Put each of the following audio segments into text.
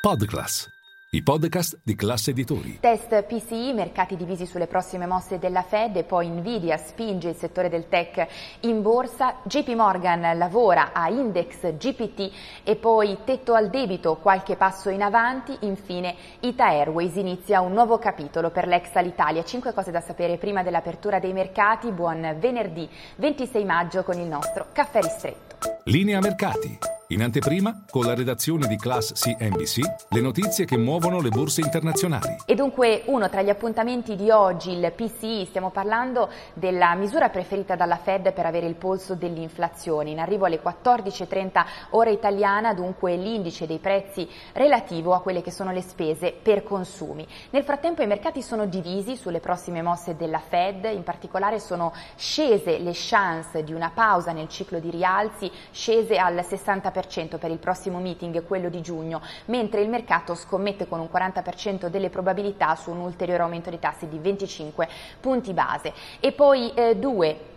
Podclass, i podcast di classe editori. Test PCI, mercati divisi sulle prossime mosse della Fed e poi Nvidia spinge il settore del tech in borsa, JP Morgan lavora a index GPT e poi tetto al debito, qualche passo in avanti, infine Ita Airways inizia un nuovo capitolo per l'ex Alitalia. Cinque cose da sapere prima dell'apertura dei mercati, buon venerdì 26 maggio con il nostro caffè ristretto. Linea mercati. In anteprima, con la redazione di Class CNBC, le notizie che muovono le borse internazionali. E dunque uno tra gli appuntamenti di oggi, il PCI, stiamo parlando della misura preferita dalla Fed per avere il polso dell'inflazione. In arrivo alle 14.30 ora italiana, dunque l'indice dei prezzi relativo a quelle che sono le spese per consumi. Nel frattempo i mercati sono divisi sulle prossime mosse della Fed, in particolare sono scese le chance di una pausa nel ciclo di rialzi, scese al 60% 40% per il prossimo meeting, quello di giugno, mentre il mercato scommette con un 40% delle probabilità su un ulteriore aumento dei tassi di 25 punti base. E poi eh, due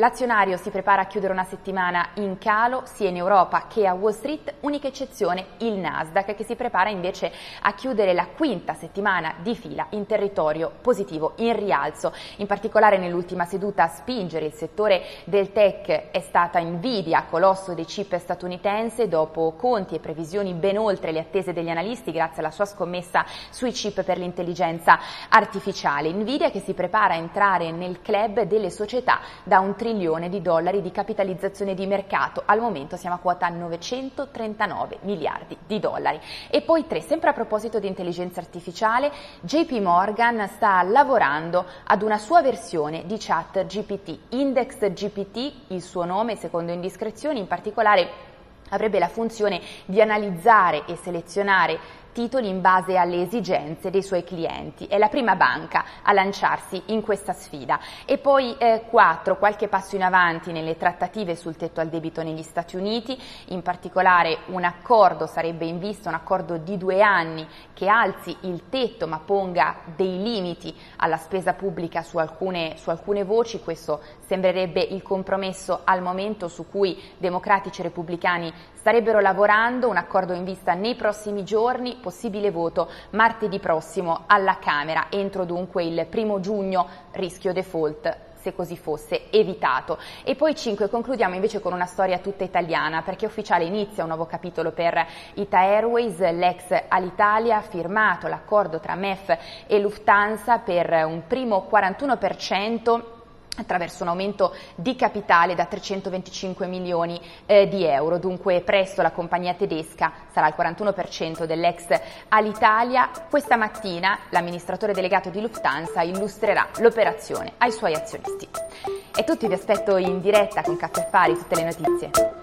L'azionario si prepara a chiudere una settimana in calo sia in Europa che a Wall Street, unica eccezione il Nasdaq che si prepara invece a chiudere la quinta settimana di fila in territorio positivo, in rialzo. In particolare nell'ultima seduta a spingere il settore del tech è stata Nvidia, colosso dei chip statunitense, dopo conti e previsioni ben oltre le attese degli analisti grazie alla sua scommessa sui chip per l'intelligenza artificiale. Nvidia che si prepara a entrare nel club delle società da un trilione trilione di dollari di capitalizzazione di mercato. Al momento siamo a quota 939 miliardi di dollari. E poi tre, sempre a proposito di intelligenza artificiale, JP Morgan sta lavorando ad una sua versione di chat GPT, Index GPT, il suo nome secondo indiscrezioni, in particolare avrebbe la funzione di analizzare e selezionare titoli in base alle esigenze dei suoi clienti. È la prima banca a lanciarsi in questa sfida. E poi eh, quattro, qualche passo in avanti nelle trattative sul tetto al debito negli Stati Uniti, in particolare un accordo sarebbe in vista, un accordo di due anni che alzi il tetto ma ponga dei limiti alla spesa pubblica su alcune, su alcune voci, questo sembrerebbe il compromesso al momento su cui democratici e repubblicani starebbero lavorando, un accordo in vista nei prossimi giorni, possibile voto martedì prossimo alla Camera, entro dunque il primo giugno, rischio default se così fosse evitato. E poi 5 concludiamo invece con una storia tutta italiana perché ufficiale inizia un nuovo capitolo per Ita Airways, l'ex Alitalia ha firmato l'accordo tra MEF e Lufthansa per un primo 41% attraverso un aumento di capitale da 325 milioni eh, di euro. Dunque presto la compagnia tedesca sarà il 41% dell'ex Alitalia. Questa mattina l'amministratore delegato di Lufthansa illustrerà l'operazione ai suoi azionisti. E tutti vi aspetto in diretta con Caffè Affari, tutte le notizie.